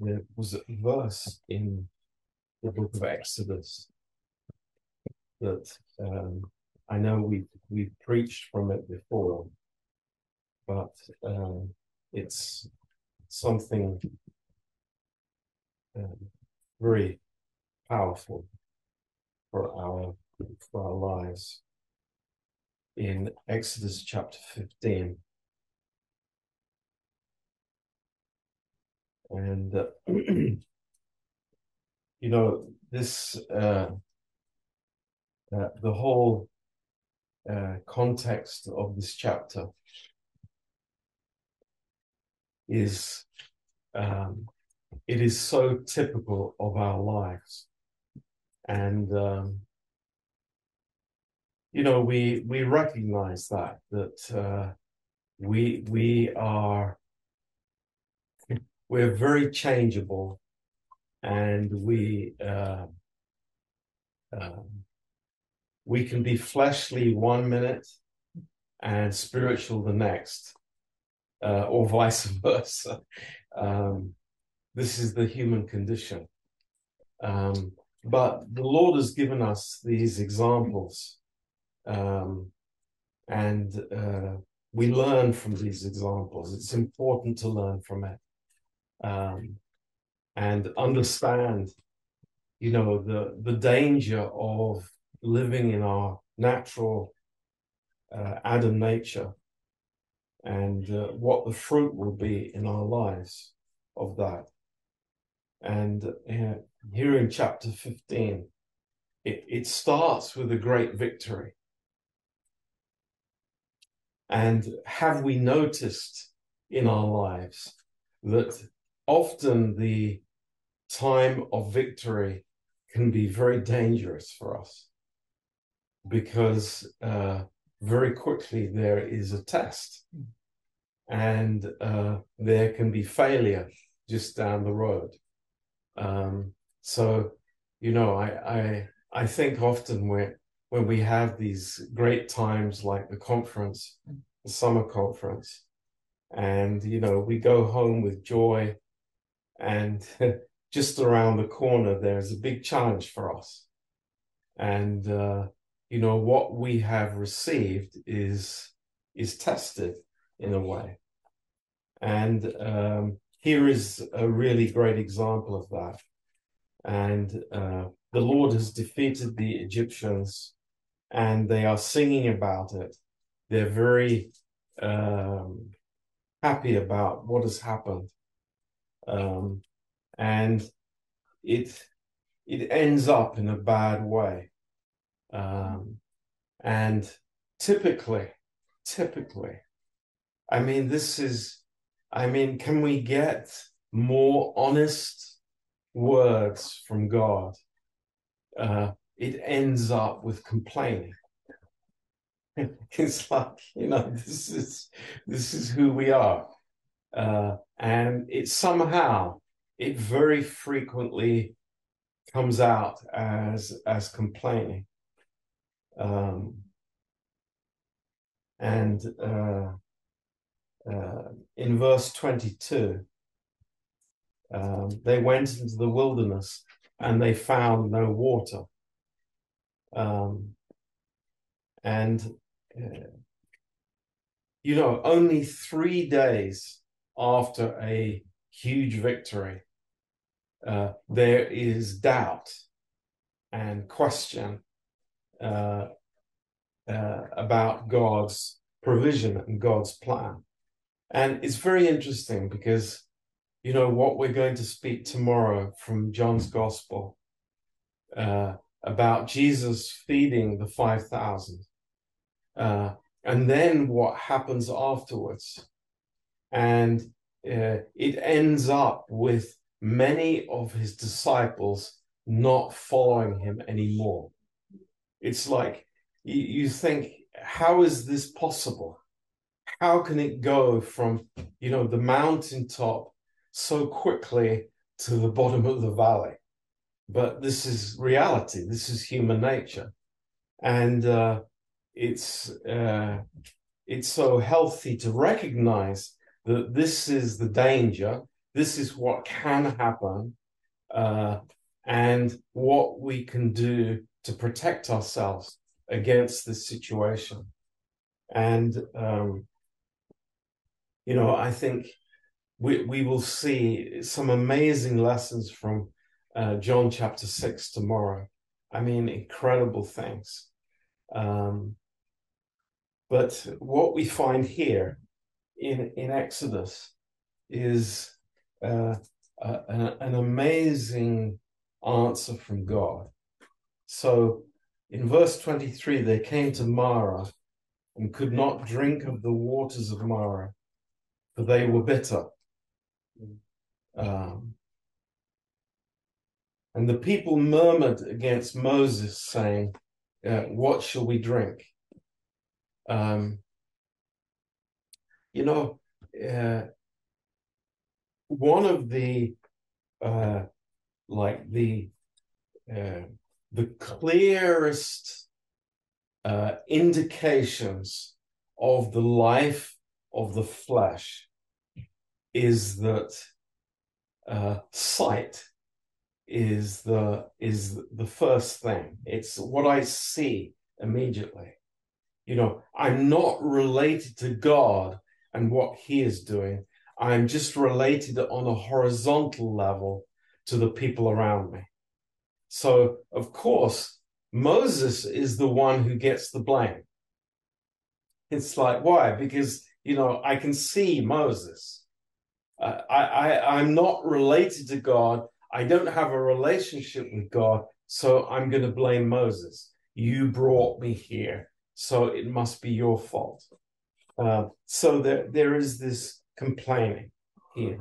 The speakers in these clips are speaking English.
there was a verse in the book of Exodus that um, I know we've we've preached from it before, but um, it's something um, very powerful for our for our lives. In Exodus chapter fifteen, and uh, you know this uh, uh, the whole uh, context of this chapter is um, it is so typical of our lives. And um, you know we we recognize that that uh, we we are we're very changeable and we uh, um, we can be fleshly one minute and spiritual the next uh, or vice versa. Um, this is the human condition. Um, but the lord has given us these examples um, and uh, we learn from these examples. It's important to learn from it um, and understand, you know, the the danger of living in our natural uh, Adam nature, and uh, what the fruit will be in our lives of that. And uh, here in chapter fifteen, it, it starts with a great victory. And have we noticed in our lives that often the time of victory can be very dangerous for us because uh, very quickly there is a test and uh, there can be failure just down the road. Um, so, you know, I, I, I think often when, when we have these great times like the conference, the summer conference, and, you know, we go home with joy and just around the corner, there's a big challenge for us. And, uh, you know, what we have received is, is tested in a way. And um, here is a really great example of that. And uh, the Lord has defeated the Egyptians and they are singing about it. They're very um, happy about what has happened um, and it it ends up in a bad way. Um, and typically, typically, I mean, this is, I mean, can we get more honest words from God? Uh, it ends up with complaining. it's like you know, this is this is who we are. Uh, and it somehow, it very frequently comes out as as complaining. Um, and uh, uh, in verse 22, um, they went into the wilderness and they found no water. Um, and, uh, you know, only three days after a huge victory, uh, there is doubt and question uh, uh, about God's provision and God's plan. And it's very interesting because, you know, what we're going to speak tomorrow from John's Gospel uh, about Jesus feeding the 5,000. Uh, and then what happens afterwards and uh, it ends up with many of his disciples not following him anymore. It's like you, you think, how is this possible? How can it go from, you know, the mountaintop so quickly to the bottom of the valley? But this is reality. This is human nature, and uh, it's uh, it's so healthy to recognize that this is the danger, this is what can happen uh, and what we can do to protect ourselves against this situation. And, um, you know, I think we, we will see some amazing lessons from uh, John chapter 6 tomorrow. I mean, incredible things. Um, but what we find here in, in Exodus is uh, an, an amazing answer from God. So in verse 23, they came to Marah and could not drink of the waters of Marah, for they were bitter. Um, and the people murmured against Moses, saying, uh, What shall we drink? Um, you know, uh, one of the uh, like the uh, the clearest uh, indications of the life of the flesh is that uh, sight is the is the first thing. It's what I see immediately. You know, I'm not related to God and what He is doing. I'm just related on a horizontal level to the people around me. So, of course, Moses is the one who gets the blame. It's like, why? Because, you know, I can see Moses. Uh, I, I, I'm not related to God. I don't have a relationship with God. So I'm going to blame Moses. You brought me here. So it must be your fault. Uh, so there, there is this complaining here.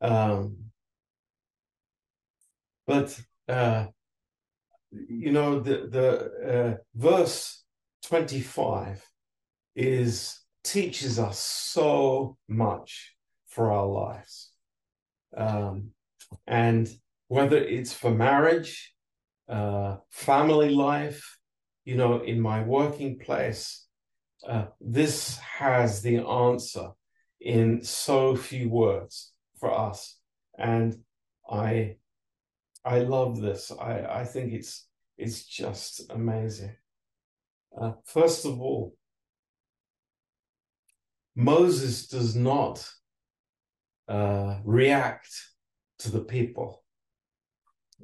Um, but uh, you know the the uh, verse twenty five is teaches us so much for our lives, um, and whether it's for marriage, uh, family life, you know, in my working place, uh, this has the answer in so few words for us. And I I love this. I, I think it's it's just amazing. Uh, first of all, Moses does not uh, react to the people,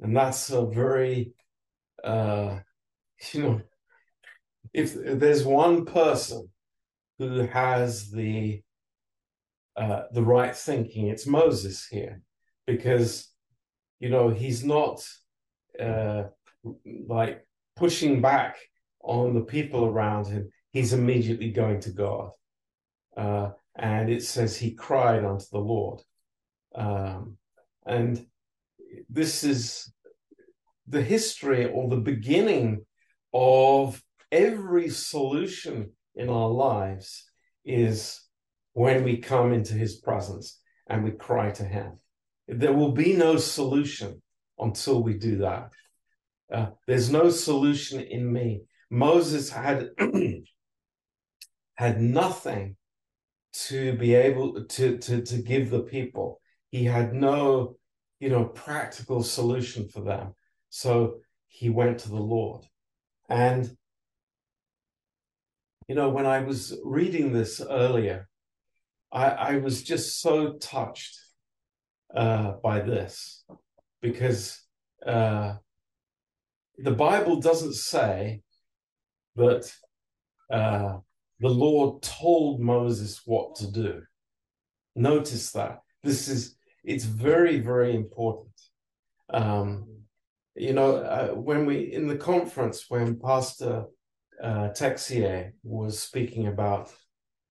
and that's a very, uh, you know, if there's one person who has the uh, the right thinking. It's Moses here, because you know he's not uh, like pushing back on the people around him. He's immediately going to God, uh, and it says he cried unto the Lord, um, and this is the history or the beginning of every solution in our lives is when we come into his presence and we cry to him. There will be no solution until we do that. Uh, there's no solution in me. Moses had had nothing to be able to, to to give the people. He had no, you know, practical solution for them. So he went to the Lord. And you know, when I was reading this earlier, I, I was just so touched uh, by this because uh, the Bible doesn't say that uh, the Lord told Moses what to do. Notice that this is it's very very important. Um, you know, uh, when we in the conference when Pastor uh, Texier was speaking about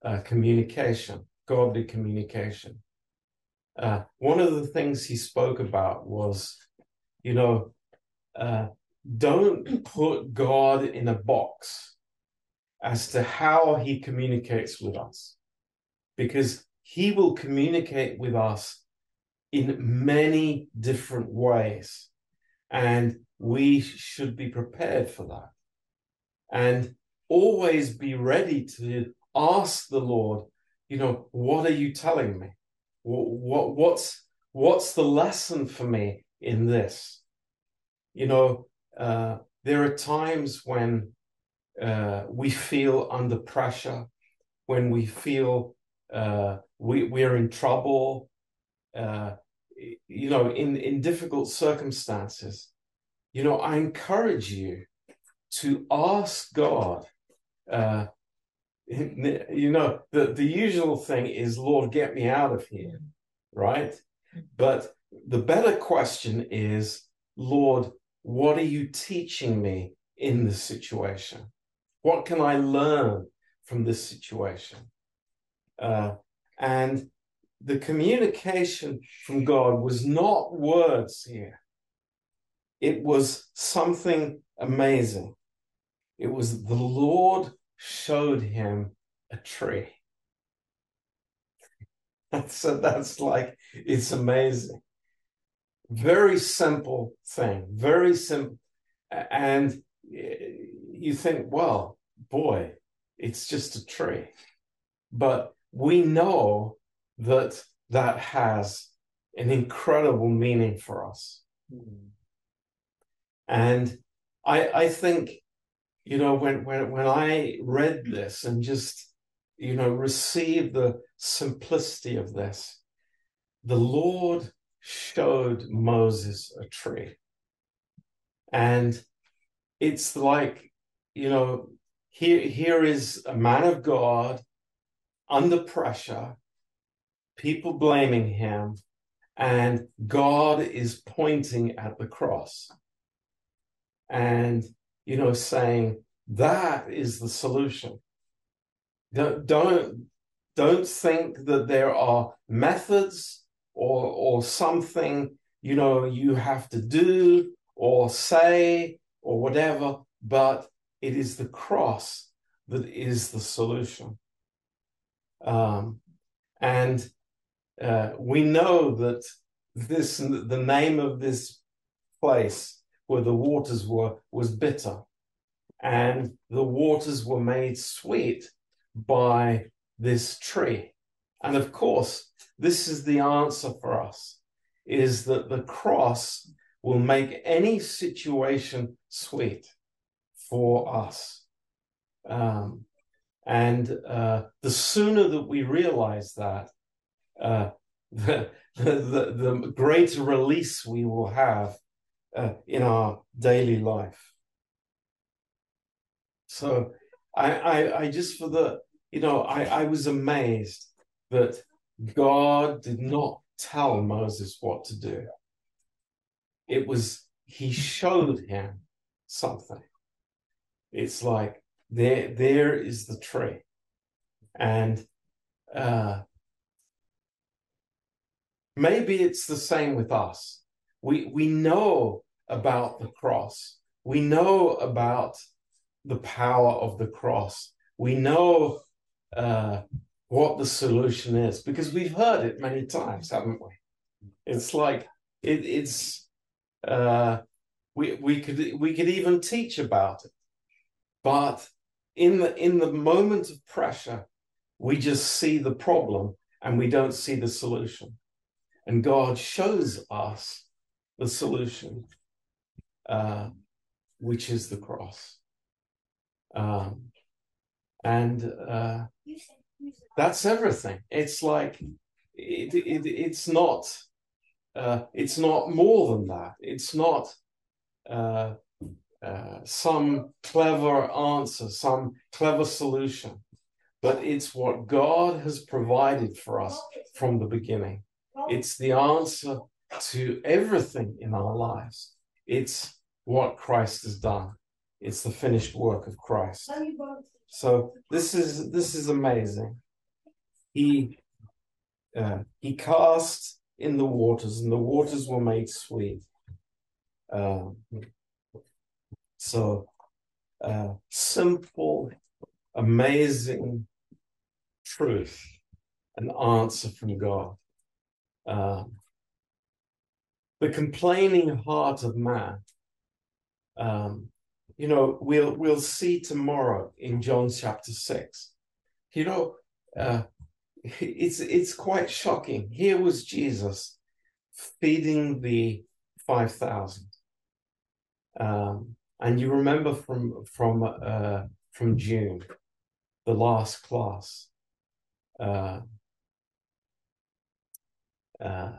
uh, communication, godly communication. Uh, one of the things he spoke about was, you know, uh, don't put God in a box as to how he communicates with us, because he will communicate with us in many different ways. And we should be prepared for that. And always be ready to ask the Lord, you know, what are you telling me? what what's what's the lesson for me in this? You know, uh, there are times when uh, we feel under pressure, when we feel uh, we we're in trouble, uh, you know, in in difficult circumstances. You know, I encourage you to ask God. Uh, you know, the the usual thing is, Lord, get me out of here, right? But the better question is, Lord, what are you teaching me in this situation? What can I learn from this situation? Uh, and the communication from God was not words here, it was something amazing. It was the Lord showed him a tree. so that's like, it's amazing. Very simple thing, very simple. And you think, well, boy, it's just a tree. But we know that that has an incredible meaning for us. Mm. And I, I think, you know, when, when, when I read this and just, you know, received the simplicity of this, the Lord showed Moses a tree. And it's like, you know, here, here is a man of God under pressure, people blaming him, and God is pointing at the cross and, you know, saying, that is the solution. Don't, don't, don't think that there are methods or or something you know you have to do or say or whatever but it is the cross that is the solution um, and uh, we know that this the name of this place where the waters were was bitter and the waters were made sweet by this tree and of course this is the answer for us is that the cross will make any situation sweet for us. Um, and uh, the sooner that we realize that, uh, the, the, the, greater release we will have uh, in our daily life. So I, I, I just for the, you know, I, I was amazed that God did not tell Moses what to do. It was, he showed him something. It's like, there, there is the tree. And uh, maybe it's the same with us. We, we know about the cross. We know about the power of the cross. We know uh, what the solution is because we've heard it many times, haven't we? It's like it, it's uh, we we could we could even teach about it, but in the in the moment of pressure, we just see the problem and we don't see the solution, and God shows us the solution, uh, which is the cross. Um, and uh, that's everything. It's like it, it, it's not uh, it's not more than that. It's not uh, uh, some clever answer, some clever solution, but it's what God has provided for us from the beginning. It's the answer to everything in our lives. It's what Christ has done. It's the finished work of Christ. So this is this is amazing he uh, he cast in the waters, and the waters were made sweet. Uh, so uh, simple, amazing truth, an answer from God. Um, the complaining heart of man. Um, you know, we'll we'll see tomorrow in John chapter six. You know, uh, it's it's quite shocking. Here was Jesus feeding the five thousand, um, and you remember from from uh, from June, the last class, uh, uh,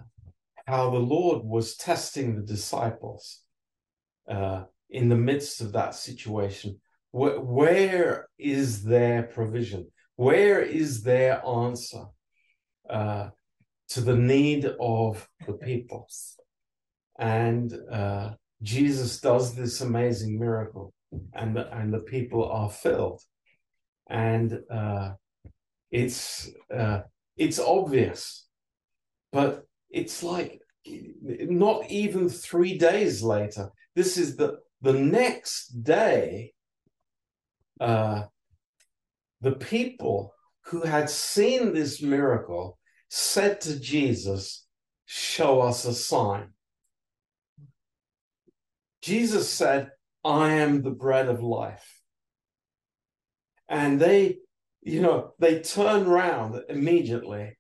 how the Lord was testing the disciples uh, in the midst of that situation. Where, where is their provision? Where is their answer uh, to the need of the people? And uh, Jesus does this amazing miracle, and the, and the people are filled. And uh, it's uh, it's obvious, but it's like not even three days later. This is the the next day. Uh, the people who had seen this miracle said to Jesus, Show us a sign. Jesus said, I am the bread of life. And they, you know, they turn around immediately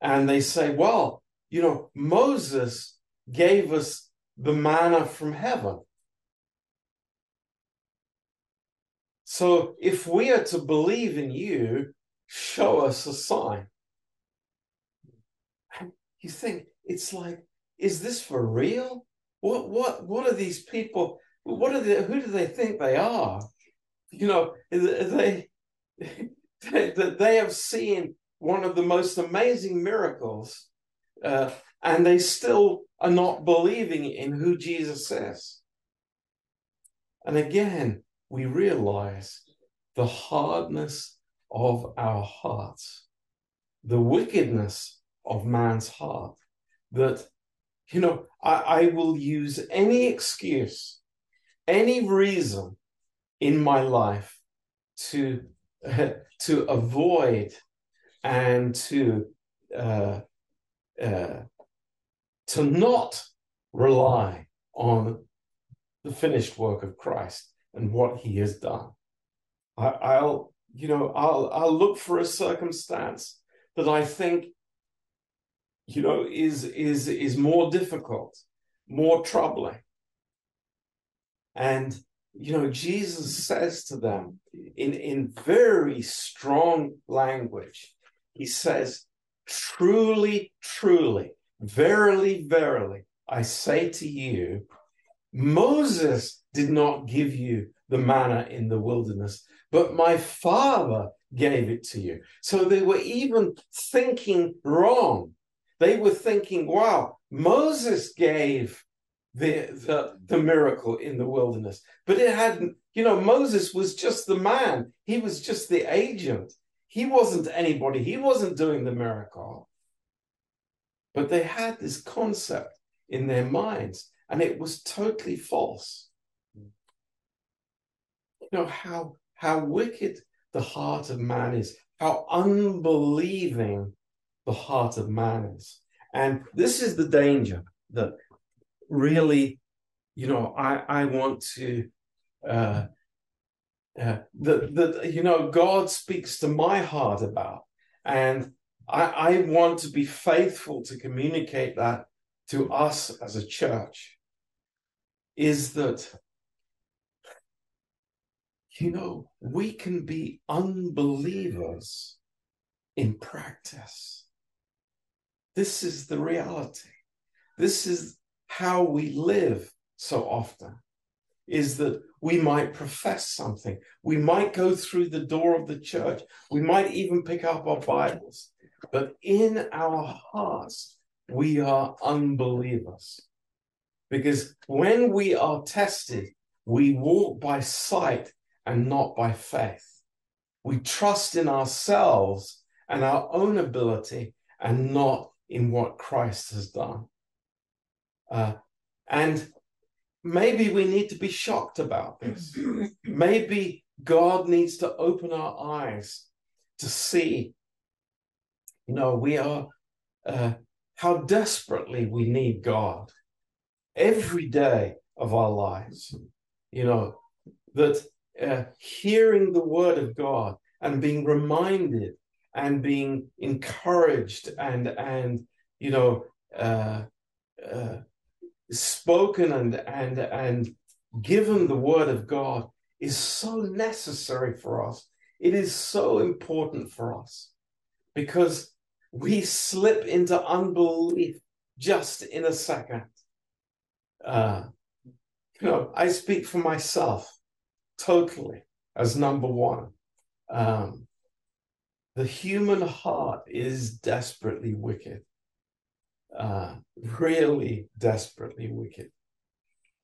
and they say, Well, you know, Moses gave us the manna from heaven. So if we are to believe in you, show us a sign. And you think it's like, is this for real? What what what are these people? What are they? Who do they think they are? You know, they they, they have seen one of the most amazing miracles uh, and they still are not believing in who Jesus is. And again, we realize the hardness of our hearts, the wickedness of man's heart, that, you know, I, I will use any excuse, any reason in my life to, uh, to avoid and to uh, uh, to not rely on the finished work of Christ and what He has done. I, will you know, I'll I'll look for a circumstance that I think, you know, is is is more difficult, more troubling. And you know, Jesus says to them in, in very strong language, he says, Truly, truly, verily, verily, I say to you, Moses did not give you the manna in the wilderness, but my Father gave it to you. So they were even thinking wrong. They were thinking, wow, Moses gave the, the, the miracle in the wilderness, but it hadn't, you know, Moses was just the man, he was just the agent. He wasn't anybody, he wasn't doing the miracle. But they had this concept in their minds, and it was totally false. You know how how wicked the heart of man is, how unbelieving the heart of man is. And this is the danger that really, you know, I, I want to uh, that that you know God speaks to my heart about, and I, I want to be faithful to communicate that to us as a church. Is that you know we can be unbelievers in practice. This is the reality. This is how we live so often is that we might profess something. We might go through the door of the church. We might even pick up our Bibles. But in our hearts, we are unbelievers. Because when we are tested, we walk by sight and not by faith. We trust in ourselves and our own ability and not in what Christ has done. Uh, and maybe we need to be shocked about this. maybe God needs to open our eyes to see, you know, we are, uh, how desperately we need God every day of our lives. You know, that uh, hearing the word of God and being reminded and being encouraged and and you know uh, uh, spoken and and and given the word of God is so necessary for us. It is so important for us because we slip into unbelief just in a second. Uh, you know, I speak for myself totally as number one. Um, the human heart is desperately wicked, uh, really desperately wicked.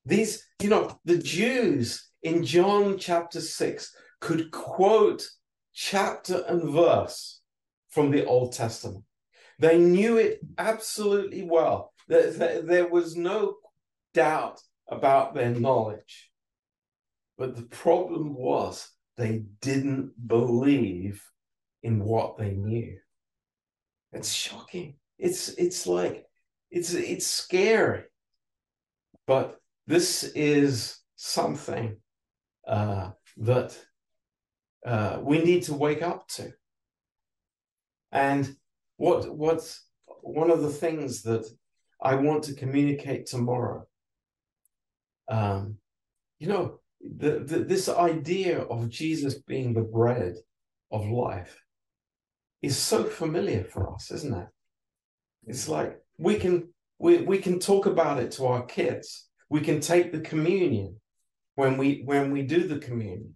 These, you know, the Jews in John chapter 6 could quote chapter and verse from the Old Testament. They knew it absolutely well. There, was no doubt about their knowledge. But the problem was they didn't believe in what they knew. It's shocking. It's it's like it's it's scary. But this is something uh, that uh, we need to wake up to. And what what's one of the things that I want to communicate tomorrow um, you know, the, the, this idea of Jesus being the bread of life is so familiar for us, isn't it? It's like we can we, we can talk about it to our kids. We can take the communion when we when we do the communion.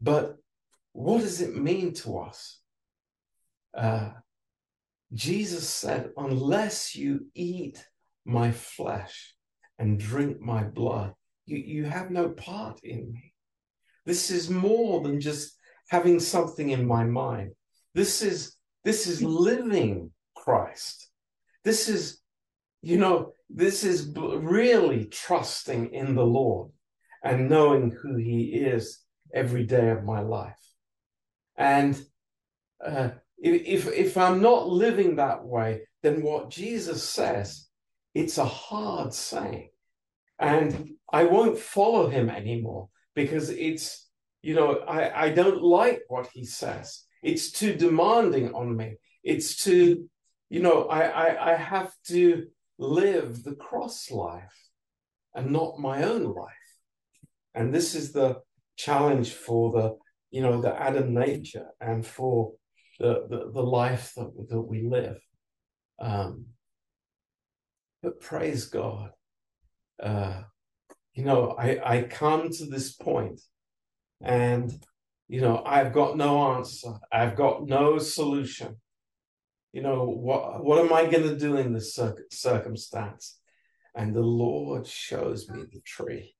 But what does it mean to us? Uh, Jesus said, unless you eat my flesh and drink my blood. You, you have no part in me. This is more than just having something in my mind. This is this is living Christ. This is, you know, this is really trusting in the Lord and knowing who He is every day of my life. And uh, if if I'm not living that way, then what Jesus says it's a hard saying. And I won't follow him anymore because it's, you know, I, I don't like what he says. It's too demanding on me. It's too, you know, I, I, I have to live the cross life and not my own life. And this is the challenge for the, you know, the Adam nature and for the, the, the life that, that we live. Um, but praise God. Uh, you know, I, I come to this point and, you know, I've got no answer. I've got no solution. You know, what, what am I going to do in this cir- circumstance? And the Lord shows me the tree.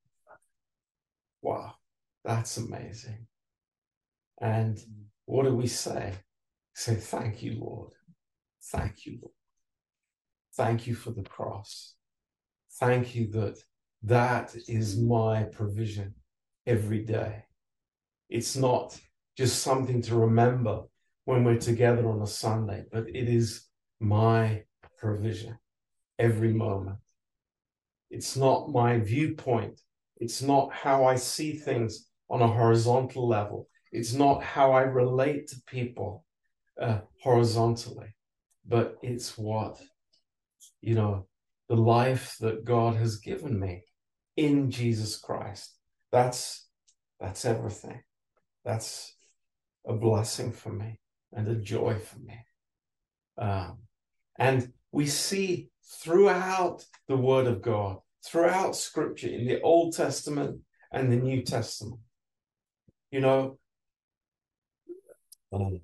Wow, that's amazing. And what do we say? Say, thank you, Lord. Thank you, Lord. Thank you for the cross. Thank you that that is my provision every day. It's not just something to remember when we're together on a Sunday, but it is my provision every moment. It's not my viewpoint. It's not how I see things on a horizontal level. It's not how I relate to people uh, horizontally, but it's what you know, the life that God has given me in Jesus Christ. That's that's everything. That's a blessing for me and a joy for me. Um, and we see throughout the Word of God, throughout Scripture, in the Old Testament and the New Testament, you know, um,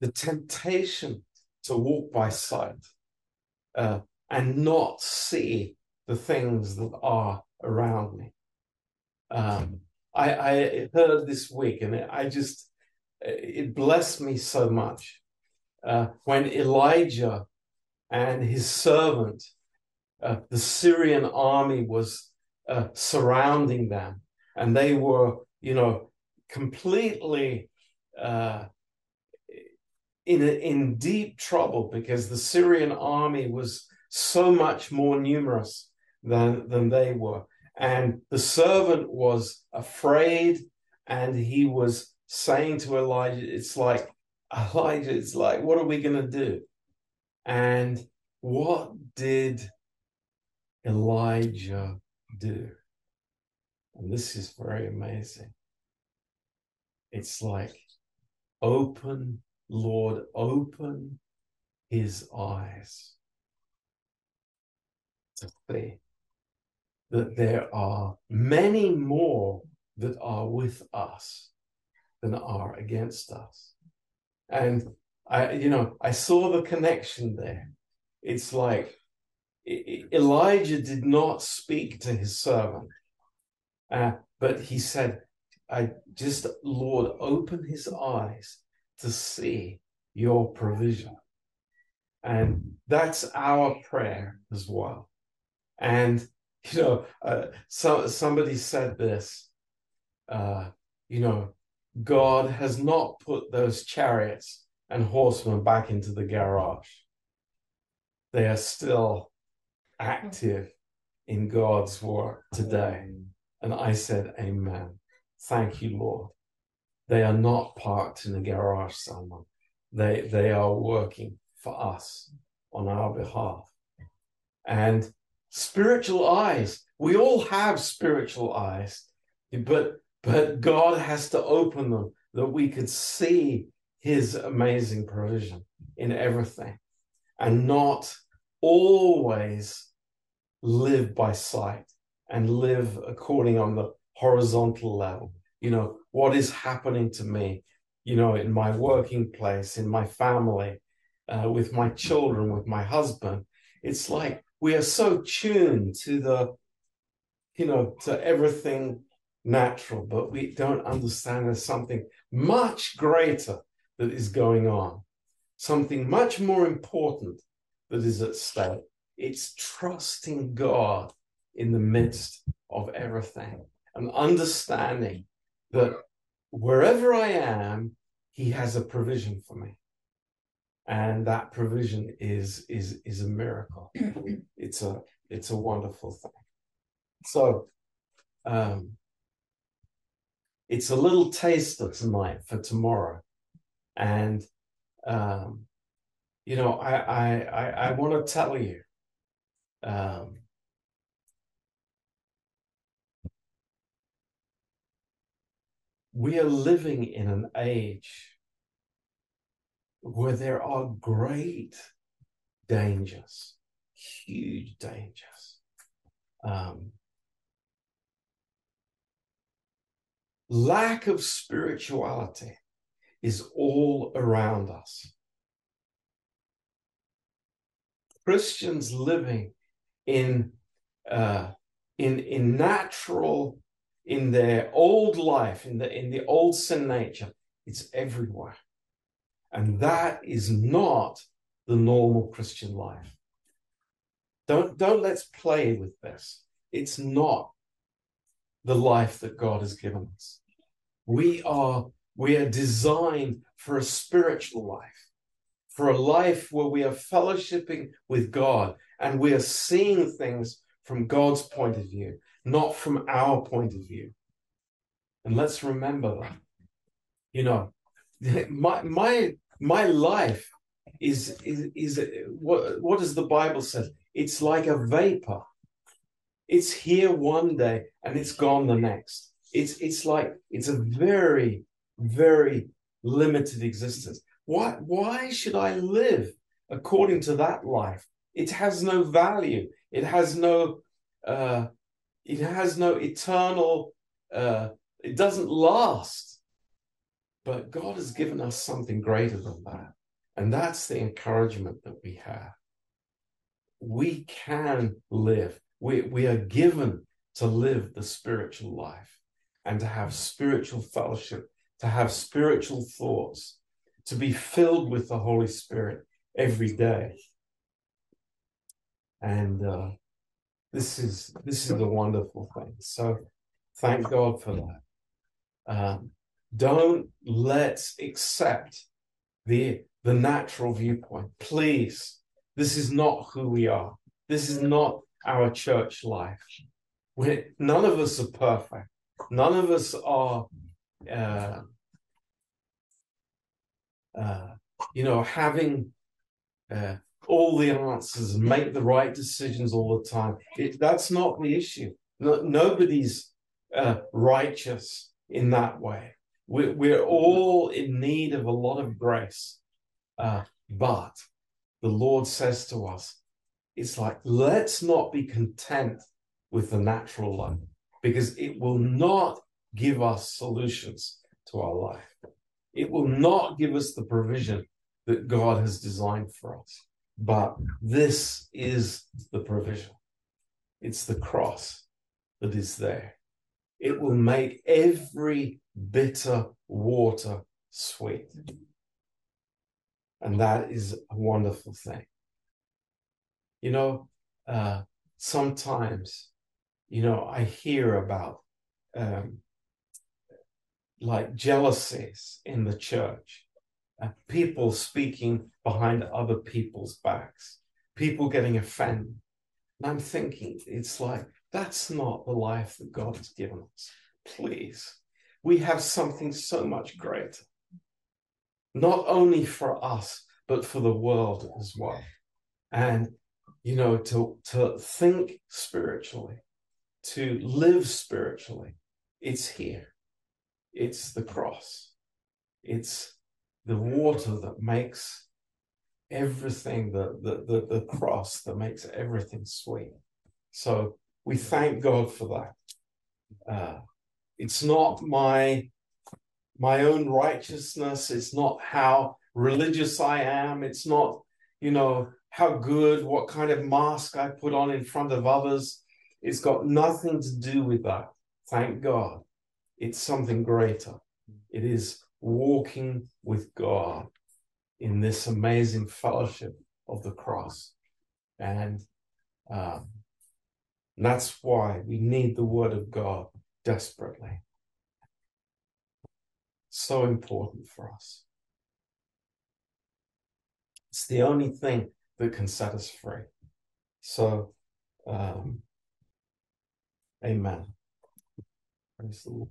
the temptation to walk by sight uh, and not see the things that are around me. Um, I, I, heard this week, and I just it blessed me so much uh, when Elijah and his servant, uh, the Syrian army, was uh, surrounding them, and they were, you know, completely uh, in, in deep trouble because the Syrian army was so much more numerous than, than they were. And the servant was afraid and he was saying to Elijah, it's like, Elijah, it's like, what are we going to do? And what did Elijah do? And this is very amazing. It's like, open, Lord, open his eyes to see that there are many more that are with us than are against us. And I, you know, I saw the connection there. It's like Elijah did not speak to his servant, uh, but he said, I just, Lord, open his eyes to see your provision. And that's our prayer as well. And, you know, uh, so, somebody said this, uh, you know, God has not put those chariots and horsemen back into the garage. They are still active in God's work today. And I said, Amen. Thank you, Lord. They are not parked in a garage somewhere. They, they are working for us on our behalf. And spiritual eyes, we all have spiritual eyes, but but God has to open them that we could see his amazing provision in everything and not always live by sight and live according on the horizontal level. You know, what is happening to me, you know, in my working place, in my family, uh, with my children, with my husband. It's like we are so tuned to the, you know, to everything natural, but we don't understand there's something much greater that is going on, something much more important that is at stake. It's trusting God in the midst of everything and understanding that wherever I am, He has a provision for me. And that provision is is is a miracle. It's a it's a wonderful thing. So um, it's a little taster tonight for tomorrow. And um, you know, I I I, I want to tell you, um, we are living in an age where there are great dangers, huge dangers. Um, lack of spirituality is all around us. Christians living in uh, in in natural in their old life in the in the old sin nature it's everywhere. And that is not the normal christian life. Don't don't let's play with this. It's not the life that God has given us. We are we are designed for a spiritual life, for a life where we are fellowshipping with God and we are seeing things from God's point of view, not from our point of view. And let's remember that. You know, my my my life is is is what what does the Bible say? It's like a vapor. It's here one day and it's gone the next. It's it's like it's a very, very limited existence. Why why should I live according to that life? It has no value. It has no uh, it has no eternal uh, it doesn't last. But God has given us something greater than that. And that's the encouragement that we have. We can live we, we are given to live the spiritual life and to have spiritual fellowship, to have spiritual thoughts, to be filled with the Holy Spirit every day. And uh, this is this is the wonderful thing. So thank God for that. Um, don't let's accept the the natural viewpoint. Please, this is not who we are. This is not our church life. we none of us are perfect. None of us are uh, uh, you know, having uh, all the answers and make the right decisions all the time. It, that's not the issue. No, nobody's uh, righteous in that way. We're, we're, all in need of a lot of grace. Uh, but the Lord says to us, it's like, let's not be content with the natural life because it will not give us solutions to our life. It will not give us the provision that God has designed for us. But this is the provision. It's the cross that is there. It will make every bitter water sweet. And that is a wonderful thing. You know, uh, sometimes, you know, I hear about um, like jealousies in the church, uh, people speaking behind other people's backs, people getting offended. And I'm thinking, it's like, that's not the life that God has given us. Please. We have something so much greater, not only for us, but for the world as well. And, you know, to, to think spiritually, to live spiritually, it's here. It's the cross. It's the water that makes everything, the, the, the, the cross that makes everything sweet. So we thank God for that. Uh, it's not my my own righteousness. It's not how religious I am. It's not, you know, how good, what kind of mask I put on in front of others. It's got nothing to do with that. Thank God. It's something greater. It is walking with God in this amazing fellowship of the cross. And um, that's why we need the word of God desperately. So important for us. It's the only thing that can set us free. So, um, amen. Praise the Lord.